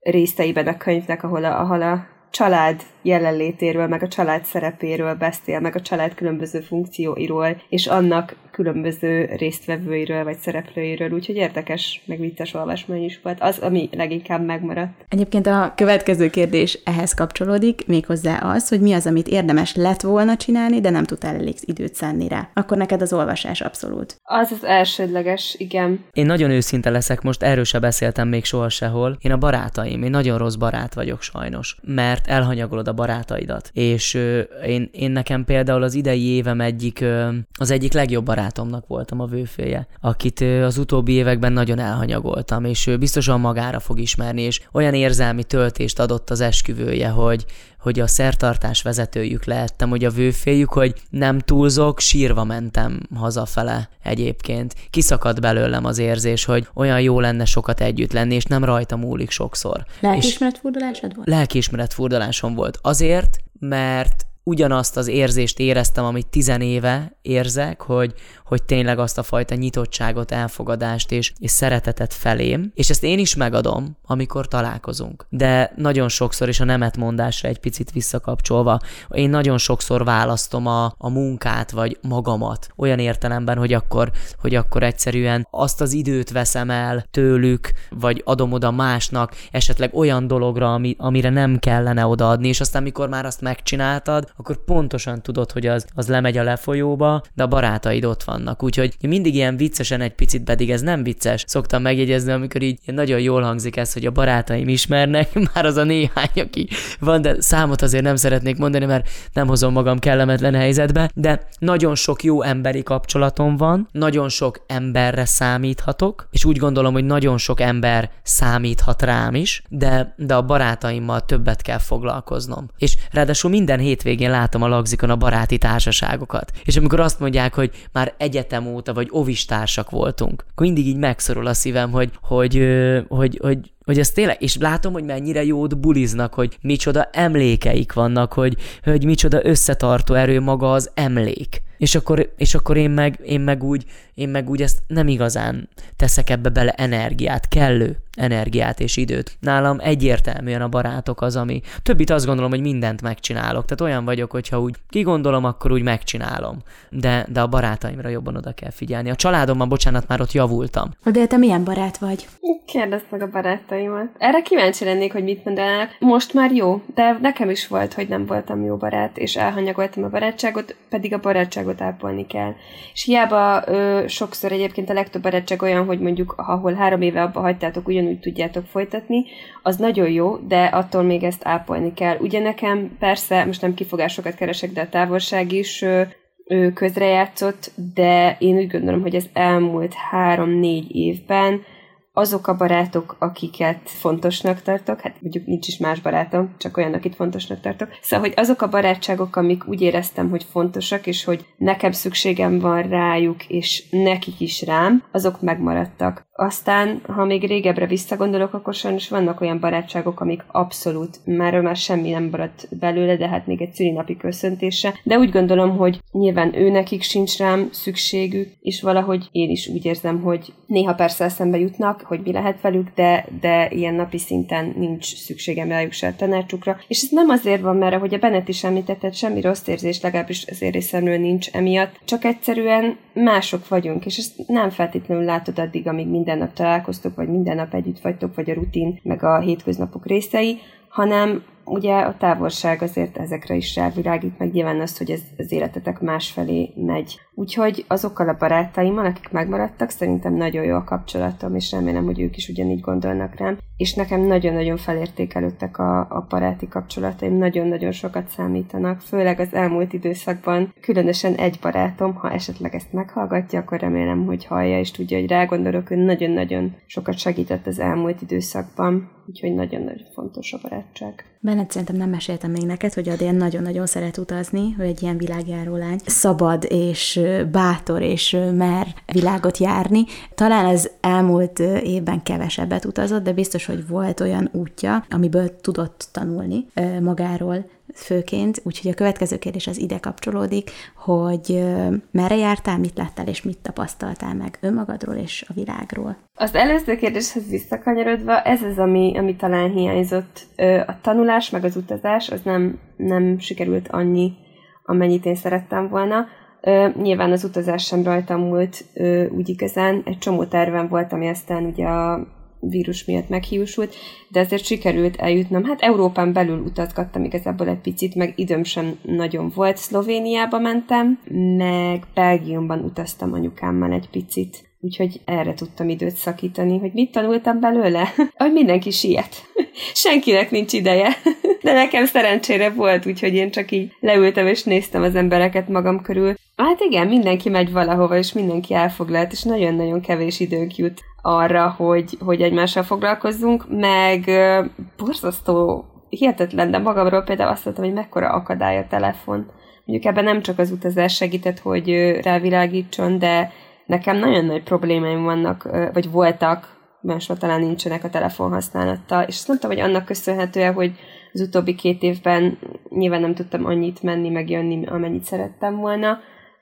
Speaker 3: részeiben a könyvnek, ahol a, ahol a család jelenlétéről, meg a család szerepéről beszél, meg a család különböző funkcióiról, és annak különböző résztvevőiről, vagy szereplőiről, úgyhogy érdekes, meg vicces olvasmány is volt. Az, ami leginkább megmaradt.
Speaker 1: Egyébként a következő kérdés ehhez kapcsolódik, méghozzá az, hogy mi az, amit érdemes lett volna csinálni, de nem tudtál elég időt szánni rá. Akkor neked az olvasás abszolút.
Speaker 3: Az az elsődleges, igen.
Speaker 2: Én nagyon őszinte leszek, most erről se beszéltem még soha sehol. Én a barátaim, én nagyon rossz barát vagyok sajnos, mert elhanyagolod a barátaidat. És én, én nekem például az idei évem egyik, az egyik legjobb barátomnak voltam a vőféje, akit az utóbbi években nagyon elhanyagoltam, és ő biztosan magára fog ismerni, és olyan érzelmi töltést adott az esküvője, hogy, hogy a szertartás vezetőjük lehettem, hogy a vőféljük, hogy nem túlzok, sírva mentem hazafele egyébként. Kiszakadt belőlem az érzés, hogy olyan jó lenne sokat együtt lenni, és nem rajta múlik sokszor. És
Speaker 1: Lelkiismeretfordulásod volt?
Speaker 2: lelkiismeret furdalásom volt. Azért, mert ugyanazt az érzést éreztem, amit tizenéve érzek, hogy, hogy tényleg azt a fajta nyitottságot, elfogadást és, és szeretetet felém, és ezt én is megadom, amikor találkozunk. De nagyon sokszor, és a nemetmondásra egy picit visszakapcsolva, én nagyon sokszor választom a, a munkát, vagy magamat, olyan értelemben, hogy akkor, hogy akkor egyszerűen azt az időt veszem el tőlük, vagy adom oda másnak, esetleg olyan dologra, ami, amire nem kellene odaadni, és aztán mikor már azt megcsináltad, akkor pontosan tudod, hogy az, az lemegy a lefolyóba, de a barátaid ott vannak. Úgyhogy mindig ilyen viccesen egy picit, pedig ez nem vicces. Szoktam megjegyezni, amikor így nagyon jól hangzik ez, hogy a barátaim ismernek, már az a néhány, aki van, de számot azért nem szeretnék mondani, mert nem hozom magam kellemetlen helyzetbe, de nagyon sok jó emberi kapcsolatom van, nagyon sok emberre számíthatok, és úgy gondolom, hogy nagyon sok ember számíthat rám is, de, de a barátaimmal többet kell foglalkoznom. És ráadásul minden hétvégén látom a lagzikon a baráti társaságokat. És amikor azt mondják, hogy már egyetem óta vagy ovistársak voltunk, akkor mindig így megszorul a szívem, hogy, hogy, hogy, hogy, hogy hogy ez tényleg, és látom, hogy mennyire jót buliznak, hogy micsoda emlékeik vannak, hogy, hogy micsoda összetartó erő maga az emlék. És akkor, és akkor én, meg, én, meg úgy, én meg úgy ezt nem igazán teszek ebbe bele energiát, kellő energiát és időt. Nálam egyértelműen a barátok az, ami... Többit azt gondolom, hogy mindent megcsinálok. Tehát olyan vagyok, hogyha úgy kigondolom, akkor úgy megcsinálom. De, de a barátaimra jobban oda kell figyelni. A családomban, bocsánat, már ott javultam.
Speaker 1: De te milyen barát vagy?
Speaker 3: Kérdezd meg a barátaimat. Erre kíváncsi lennék, hogy mit mondanának. Most már jó, de nekem is volt, hogy nem voltam jó barát, és elhanyagoltam a barátságot, pedig a barátságot ápolni kell. És hiába ö, sokszor egyébként a legtöbb barátság olyan, hogy mondjuk, ahol három éve abba hagytátok, ugyanúgy tudjátok folytatni, az nagyon jó, de attól még ezt ápolni kell. Ugye nekem persze, most nem kifogásokat keresek, de a távolság is ö, közrejátszott, de én úgy gondolom, hogy az elmúlt három-négy évben azok a barátok, akiket fontosnak tartok, hát mondjuk nincs is más barátom, csak olyan, akit fontosnak tartok. Szóval, hogy azok a barátságok, amik úgy éreztem, hogy fontosak, és hogy nekem szükségem van rájuk, és nekik is rám, azok megmaradtak. Aztán, ha még régebbre visszagondolok, akkor sajnos vannak olyan barátságok, amik abszolút, már már semmi nem maradt belőle, de hát még egy szülinapi köszöntése. De úgy gondolom, hogy nyilván ő nekik sincs rám szükségük, és valahogy én is úgy érzem, hogy néha persze eszembe jutnak, hogy mi lehet velük, de, de ilyen napi szinten nincs szükségem rájuk se a tanácsukra. És ez nem azért van, mert ahogy a Bennett is említett, semmi rossz érzés, legalábbis az részemről nincs emiatt, csak egyszerűen mások vagyunk, és ezt nem feltétlenül látod addig, amíg minden nap találkoztok, vagy minden nap együtt vagytok, vagy a rutin, meg a hétköznapok részei, hanem ugye a távolság azért ezekre is rávilágít, meg nyilván azt, hogy ez, az életetek másfelé megy. Úgyhogy azokkal a barátaimmal, akik megmaradtak, szerintem nagyon jó a kapcsolatom, és remélem, hogy ők is ugyanígy gondolnak rám. És nekem nagyon-nagyon felértékelődtek a, a baráti kapcsolataim, nagyon-nagyon sokat számítanak, főleg az elmúlt időszakban. Különösen egy barátom, ha esetleg ezt meghallgatja, akkor remélem, hogy hallja, és tudja, hogy rágondolok, hogy nagyon-nagyon sokat segített az elmúlt időszakban. Úgyhogy nagyon-nagyon fontos a barátság.
Speaker 1: Bennett szerintem nem meséltem még neked, hogy Adél nagyon-nagyon szeret utazni, hogy egy ilyen világjáró lány. Szabad és bátor és mer világot járni. Talán az elmúlt évben kevesebbet utazott, de biztos, hogy volt olyan útja, amiből tudott tanulni magáról, főként, úgyhogy a következő kérdés az ide kapcsolódik, hogy merre jártál, mit láttál és mit tapasztaltál meg önmagadról és a világról.
Speaker 3: Az előző kérdéshez visszakanyarodva, ez az, ami, ami talán hiányzott. A tanulás meg az utazás, az nem, nem sikerült annyi, amennyit én szerettem volna. Nyilván az utazás sem rajtam múlt úgy igazán. Egy csomó tervem volt, ami aztán ugye a vírus miatt meghiúsult, de ezért sikerült eljutnom. Hát Európán belül utazgattam igazából egy picit, meg időm sem nagyon volt. Szlovéniába mentem, meg Belgiumban utaztam anyukámmal egy picit. Úgyhogy erre tudtam időt szakítani, hogy mit tanultam belőle? hogy mindenki siet. Senkinek nincs ideje. De nekem szerencsére volt, úgyhogy én csak így leültem és néztem az embereket magam körül. Hát igen, mindenki megy valahova, és mindenki elfoglalt, és nagyon-nagyon kevés időnk jut arra, hogy, hogy egymással foglalkozzunk, meg borzasztó hihetetlen, de magamról például azt mondtam, hogy mekkora akadály a telefon. Mondjuk ebben nem csak az utazás segített, hogy rávilágítson, de nekem nagyon nagy problémáim vannak, vagy voltak, máshol talán nincsenek a telefon használattal, és azt mondtam, hogy annak köszönhetően, hogy az utóbbi két évben nyilván nem tudtam annyit menni, meg jönni, amennyit szerettem volna,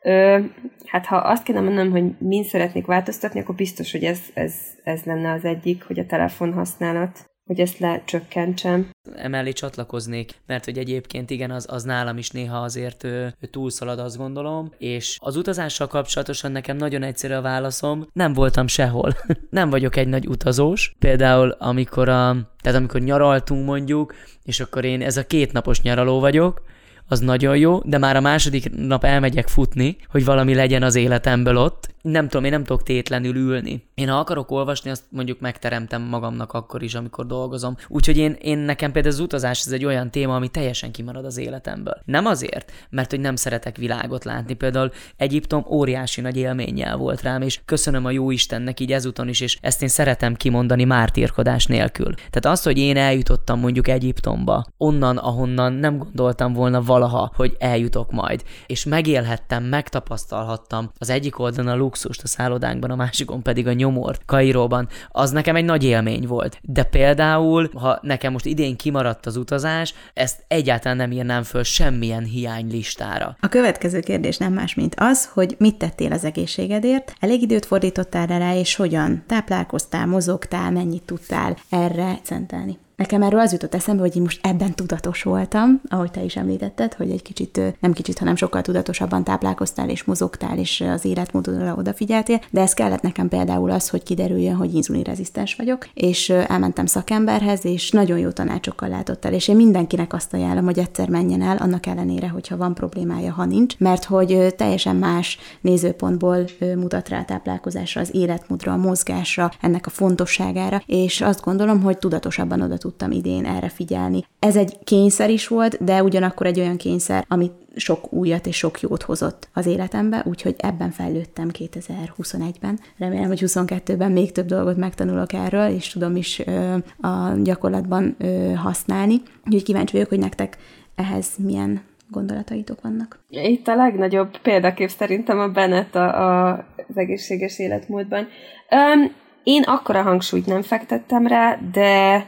Speaker 3: Ö, hát ha azt kéne mondanom, hogy mind szeretnék változtatni, akkor biztos, hogy ez, ez, ez lenne az egyik, hogy a telefon használat hogy ezt lecsökkentsem.
Speaker 2: Emellé csatlakoznék, mert hogy egyébként igen, az, az nálam is néha azért ő, ő túlszalad, azt gondolom, és az utazással kapcsolatosan nekem nagyon egyszerű a válaszom, nem voltam sehol. nem vagyok egy nagy utazós. Például amikor a, tehát amikor nyaraltunk mondjuk, és akkor én ez a két napos nyaraló vagyok, az nagyon jó, de már a második nap elmegyek futni, hogy valami legyen az életemből ott. Nem tudom, én nem tudok tétlenül ülni. Én ha akarok olvasni, azt mondjuk megteremtem magamnak akkor is, amikor dolgozom. Úgyhogy én, én nekem például az utazás ez egy olyan téma, ami teljesen kimarad az életemből. Nem azért, mert hogy nem szeretek világot látni. Például Egyiptom óriási nagy élménnyel volt rám, és köszönöm a jó Istennek így ezúton is, és ezt én szeretem kimondani mártírkodás nélkül. Tehát az, hogy én eljutottam mondjuk Egyiptomba, onnan, ahonnan nem gondoltam volna valaha, hogy eljutok majd. És megélhettem, megtapasztalhattam az egyik oldalon a luxust a szállodánkban, a másikon pedig a nyomort Kairóban. Az nekem egy nagy élmény volt. De például, ha nekem most idén kimaradt az utazás, ezt egyáltalán nem írnám föl semmilyen hiánylistára.
Speaker 1: A következő kérdés nem más, mint az, hogy mit tettél az egészségedért, elég időt fordítottál rá, és hogyan táplálkoztál, mozogtál, mennyit tudtál erre szentelni. Nekem erről az jutott eszembe, hogy én most ebben tudatos voltam, ahogy te is említetted, hogy egy kicsit, nem kicsit, hanem sokkal tudatosabban táplálkoztál és mozogtál, és az életmódodra odafigyeltél, de ez kellett nekem például az, hogy kiderüljön, hogy inzulinrezisztens vagyok, és elmentem szakemberhez, és nagyon jó tanácsokkal látott el, és én mindenkinek azt ajánlom, hogy egyszer menjen el, annak ellenére, hogyha van problémája, ha nincs, mert hogy teljesen más nézőpontból mutat rá a táplálkozásra, az életmódra, a mozgásra, ennek a fontosságára, és azt gondolom, hogy tudatosabban oda tudtam idén erre figyelni. Ez egy kényszer is volt, de ugyanakkor egy olyan kényszer, amit sok újat és sok jót hozott az életembe, úgyhogy ebben fejlődtem 2021-ben. Remélem, hogy 22-ben még több dolgot megtanulok erről, és tudom is ö, a gyakorlatban ö, használni. Úgyhogy kíváncsi vagyok, hogy nektek ehhez milyen gondolataitok vannak.
Speaker 3: Itt a legnagyobb példakép szerintem a Bennett a, a, az egészséges életmódban. Um, én akkora hangsúlyt nem fektettem rá, de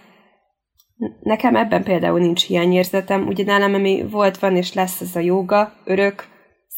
Speaker 3: Nekem ebben például nincs hiányérzetem, ugye nálam ami volt, van és lesz ez a joga, örök,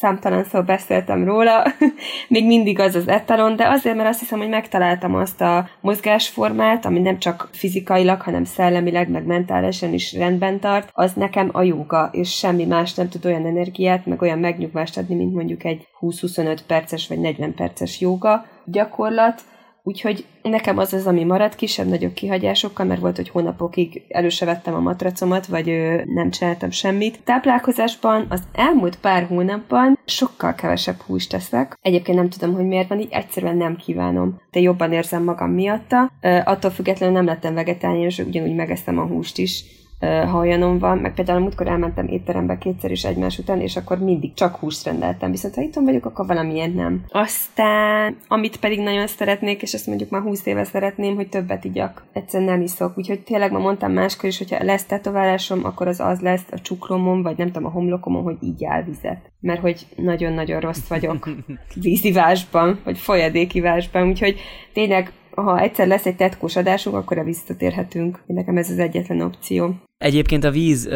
Speaker 3: számtalan szó beszéltem róla, még mindig az az etalon, de azért, mert azt hiszem, hogy megtaláltam azt a mozgásformát, ami nem csak fizikailag, hanem szellemileg, meg mentálisan is rendben tart, az nekem a jóga, és semmi más nem tud olyan energiát, meg olyan megnyugvást adni, mint mondjuk egy 20-25 perces vagy 40 perces jóga gyakorlat, Úgyhogy nekem az az, ami maradt, kisebb-nagyobb kihagyásokkal, mert volt, hogy hónapokig előse vettem a matracomat, vagy ö, nem csináltam semmit. Táplálkozásban az elmúlt pár hónapban sokkal kevesebb húst teszek. Egyébként nem tudom, hogy miért van, így egyszerűen nem kívánom. De jobban érzem magam miatta. Ö, attól függetlenül nem lettem vegetáriánus, ugyanúgy megesztem a húst is ha olyanom van, meg például múltkor elmentem étterembe kétszer is egymás után, és akkor mindig csak húst rendeltem, viszont ha itthon vagyok, akkor valamilyen nem. Aztán, amit pedig nagyon szeretnék, és ezt mondjuk már 20 éve szeretném, hogy többet igyak. Egyszerűen nem iszok. Úgyhogy tényleg ma mondtam máskor is, hogyha lesz tetoválásom, akkor az az lesz a csuklomon, vagy nem tudom, a homlokomon, hogy így áll vizet. Mert hogy nagyon-nagyon rossz vagyok vízivásban, vagy folyadékivásban, úgyhogy tényleg ha egyszer lesz egy tetkós adásunk, akkor visszatérhetünk. Nekem ez az egyetlen opció.
Speaker 2: Egyébként a víz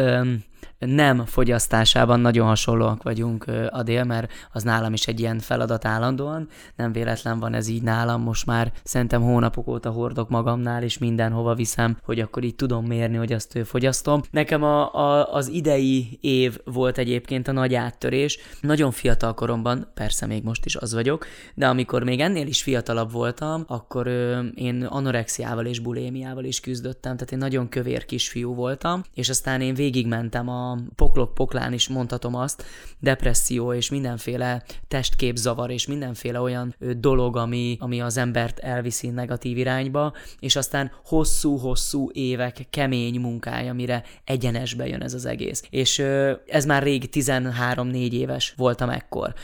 Speaker 2: nem fogyasztásában nagyon hasonlóak vagyunk Adél, mert az nálam is egy ilyen feladat állandóan. Nem véletlen van ez így nálam, most már szerintem hónapok óta hordok magamnál, és mindenhova viszem, hogy akkor így tudom mérni, hogy azt fogyasztom. Nekem a, a, az idei év volt egyébként a nagy áttörés. Nagyon fiatal koromban, persze még most is az vagyok, de amikor még ennél is fiatalabb voltam, akkor ö, én anorexiával és bulémiával is küzdöttem, tehát én nagyon kövér kisfiú voltam, és aztán én végigmentem a poklok-poklán is mondhatom azt, depresszió és mindenféle testképzavar és mindenféle olyan dolog, ami, ami az embert elviszi negatív irányba, és aztán hosszú-hosszú évek kemény munkája, mire egyenesbe jön ez az egész. És ez már rég 13-4 éves voltam ekkor.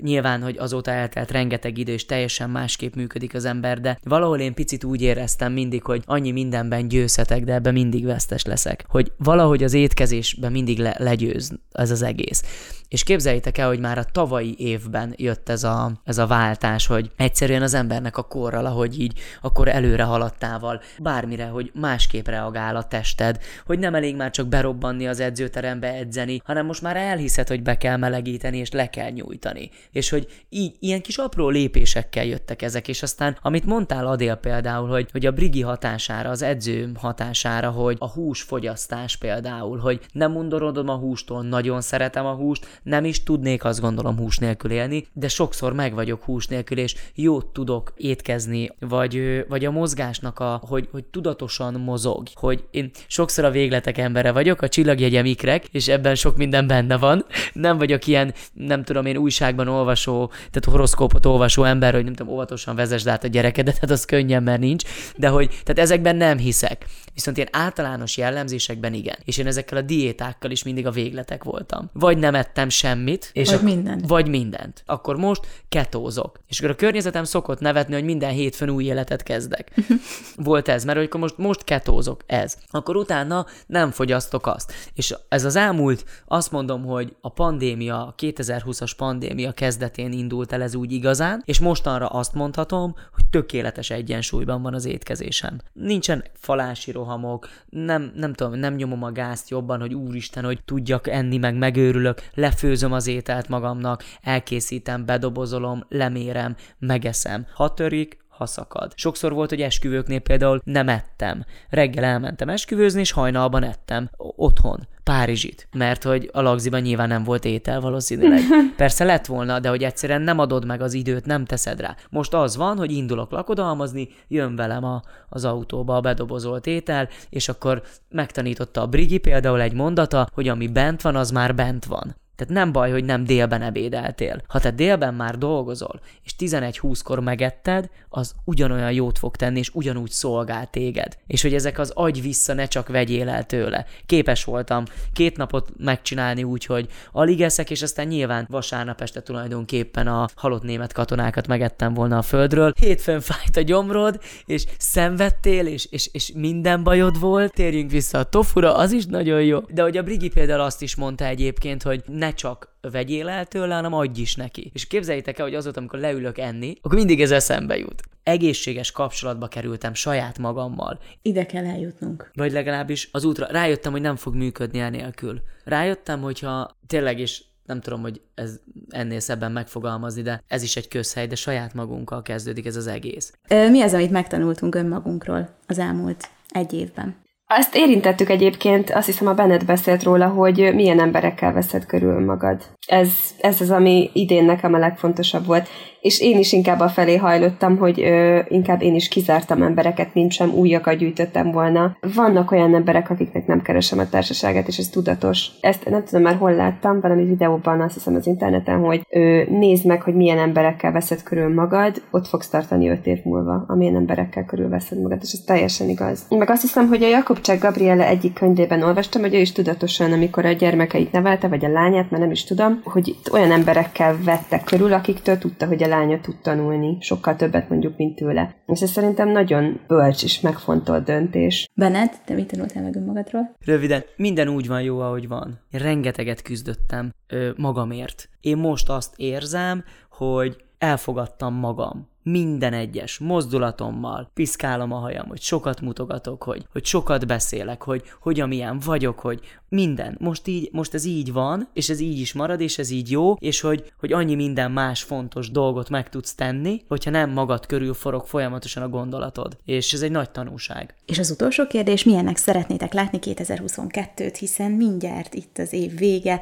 Speaker 2: Nyilván, hogy azóta eltelt rengeteg idő, és teljesen másképp működik az ember, de valahol én picit úgy éreztem mindig, hogy annyi mindenben győzhetek, de ebben mindig vesztes leszek. Hogy valahogy az étkezésben mindig mindig le, legyőz ez az egész. És képzeljétek el, hogy már a tavalyi évben jött ez a, ez a váltás, hogy egyszerűen az embernek a korral, ahogy így, akkor előre haladtával, bármire, hogy másképp reagál a tested, hogy nem elég már csak berobbanni az edzőterembe edzeni, hanem most már elhiszed, hogy be kell melegíteni, és le kell nyújtani. És hogy így, ilyen kis apró lépésekkel jöttek ezek, és aztán, amit mondtál Adél például, hogy, hogy a brigi hatására, az edző hatására, hogy a húsfogyasztás például, hogy nem undorodom a hústól, nagyon szeretem a húst, nem is tudnék azt gondolom hús nélkül élni, de sokszor meg vagyok hús nélkül, és jót tudok étkezni, vagy, vagy a mozgásnak a, hogy, hogy tudatosan mozog, hogy én sokszor a végletek embere vagyok, a csillagjegyem ikrek, és ebben sok minden benne van. Nem vagyok ilyen, nem tudom én újságban olvasó, tehát horoszkópot olvasó ember, hogy nem tudom, óvatosan vezesd át a gyerekedet, hát az könnyen, mert nincs, de hogy, tehát ezekben nem hiszek. Viszont ilyen általános jellemzésekben igen. És én ezekkel a diétákkal is mindig a végletek voltam. Vagy nem ettem semmit.
Speaker 1: És vagy a, mindent.
Speaker 2: Vagy mindent. Akkor most ketózok. És akkor a környezetem szokott nevetni, hogy minden hétfőn új életet kezdek. Volt ez, mert akkor most, most ketózok, ez. Akkor utána nem fogyasztok azt. És ez az elmúlt, azt mondom, hogy a pandémia, a 2020-as pandémia kezdetén indult el ez úgy igazán, és mostanra azt mondhatom, hogy tökéletes egyensúlyban van az étkezésem. Nincsen falási rohamok, nem, nem tudom, nem nyomom a gázt jobban, hogy úristen, hogy tudjak enni, meg megőrülök, lefőzöm az ételt magamnak, elkészítem, bedobozolom, lemérem, megeszem. Ha törik, ha szakad. Sokszor volt, hogy esküvőknél például nem ettem. Reggel elmentem esküvőzni, és hajnalban ettem. Otthon. Párizsit, mert hogy a lagziban nyilván nem volt étel valószínűleg. Persze lett volna, de hogy egyszerűen nem adod meg az időt, nem teszed rá. Most az van, hogy indulok lakodalmazni, jön velem a, az autóba a bedobozolt étel, és akkor megtanította a Brigi például egy mondata, hogy ami bent van, az már bent van. Tehát nem baj, hogy nem délben ebédeltél. Ha te délben már dolgozol, és 11-20-kor megetted, az ugyanolyan jót fog tenni, és ugyanúgy szolgál téged. És hogy ezek az agy vissza, ne csak vegyél el tőle. Képes voltam két napot megcsinálni úgy, hogy alig eszek, és aztán nyilván vasárnap este tulajdonképpen a halott német katonákat megettem volna a földről. Hétfőn fájt a gyomrod, és szenvedtél, és, és, és minden bajod volt. Térjünk vissza a tofura, az is nagyon jó. De hogy a Brigi például azt is mondta egyébként, hogy ne ne csak vegyél el tőle, hanem adj is neki. És képzeljétek el, hogy azóta, amikor leülök enni, akkor mindig ez eszembe jut. Egészséges kapcsolatba kerültem saját magammal.
Speaker 1: Ide kell eljutnunk.
Speaker 2: Vagy legalábbis az útra. Rájöttem, hogy nem fog működni enélkül. Rájöttem, hogyha tényleg is nem tudom, hogy ez ennél szebben megfogalmazni, de ez is egy közhely, de saját magunkkal kezdődik ez az egész.
Speaker 1: Mi az, amit megtanultunk önmagunkról az elmúlt egy évben?
Speaker 3: Azt érintettük egyébként, azt hiszem a Bennett beszélt róla, hogy milyen emberekkel veszed körül magad. Ez, ez az, ami idén nekem a legfontosabb volt és én is inkább a felé hajlottam, hogy ö, inkább én is kizártam embereket, mint sem újakat gyűjtöttem volna. Vannak olyan emberek, akiknek nem keresem a társaságát, és ez tudatos. Ezt nem tudom már hol láttam, valami videóban azt hiszem az interneten, hogy ö, nézd meg, hogy milyen emberekkel veszed körül magad, ott fogsz tartani öt év múlva, amilyen emberekkel körül veszed magad, és ez teljesen igaz. Meg azt hiszem, hogy a Jakobcsák Gabriele egyik könyvében olvastam, hogy ő is tudatosan, amikor a gyermekeit nevelte, vagy a lányát, mert nem is tudom, hogy olyan emberekkel vette körül, akiktől tudta, hogy a lánya tud tanulni, sokkal többet mondjuk, mint tőle. És ez szerintem nagyon bölcs és megfontolt döntés.
Speaker 1: Bennett, te mit tanultál meg önmagadról?
Speaker 2: Röviden, minden úgy van jó, ahogy van. Én rengeteget küzdöttem ö, magamért. Én most azt érzem, hogy elfogadtam magam minden egyes mozdulatommal piszkálom a hajam, hogy sokat mutogatok, hogy, hogy sokat beszélek, hogy hogy amilyen vagyok, hogy minden. Most, így, most ez így van, és ez így is marad, és ez így jó, és hogy, hogy annyi minden más fontos dolgot meg tudsz tenni, hogyha nem magad körül forog folyamatosan a gondolatod. És ez egy nagy tanúság.
Speaker 1: És az utolsó kérdés, milyennek szeretnétek látni 2022-t, hiszen mindjárt itt az év vége,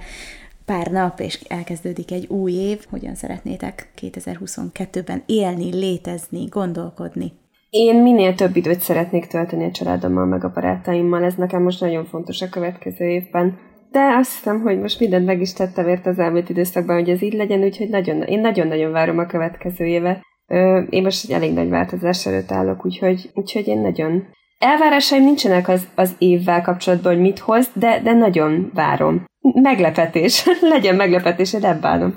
Speaker 1: pár nap, és elkezdődik egy új év. Hogyan szeretnétek 2022-ben élni, létezni, gondolkodni?
Speaker 3: Én minél több időt szeretnék tölteni a családommal, meg a barátaimmal, ez nekem most nagyon fontos a következő évben. De azt hiszem, hogy most mindent meg is tettem ért az elmúlt időszakban, hogy ez így legyen, úgyhogy nagyon, én nagyon-nagyon várom a következő évet. Én most egy elég nagy változás előtt állok, úgyhogy, úgyhogy én nagyon... Elvárásaim nincsenek az, az évvel kapcsolatban, hogy mit hoz, de, de nagyon várom meglepetés. Legyen meglepetés, én nem.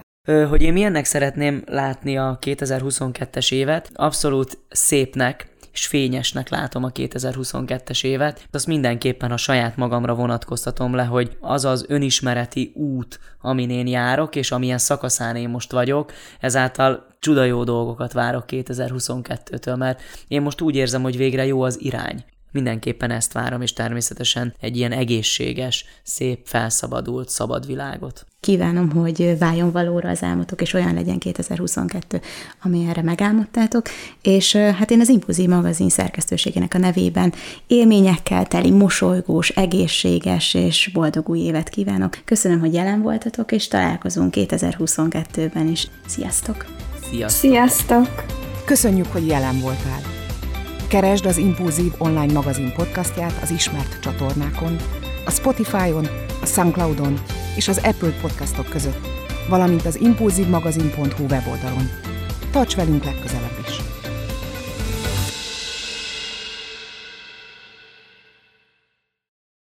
Speaker 2: Hogy én milyennek szeretném látni a 2022-es évet, abszolút szépnek és fényesnek látom a 2022-es évet. Azt mindenképpen a saját magamra vonatkoztatom le, hogy az az önismereti út, amin én járok, és amilyen szakaszán én most vagyok, ezáltal csuda jó dolgokat várok 2022-től, mert én most úgy érzem, hogy végre jó az irány. Mindenképpen ezt várom, és természetesen egy ilyen egészséges, szép, felszabadult, szabad világot.
Speaker 1: Kívánom, hogy váljon valóra az álmotok, és olyan legyen 2022, ami erre megálmodtátok. És hát én az Impulzív magazin szerkesztőségének a nevében élményekkel teli, mosolygós, egészséges és boldog új évet kívánok. Köszönöm, hogy jelen voltatok, és találkozunk 2022-ben is. Sziasztok!
Speaker 2: Sziasztok!
Speaker 3: Sziasztok!
Speaker 4: Köszönjük, hogy jelen voltál! Keresd az Impulzív online magazin podcastját az ismert csatornákon, a Spotify-on, a Soundcloud-on és az Apple podcastok között, valamint az impulzívmagazin.hu weboldalon. Tarts velünk legközelebb!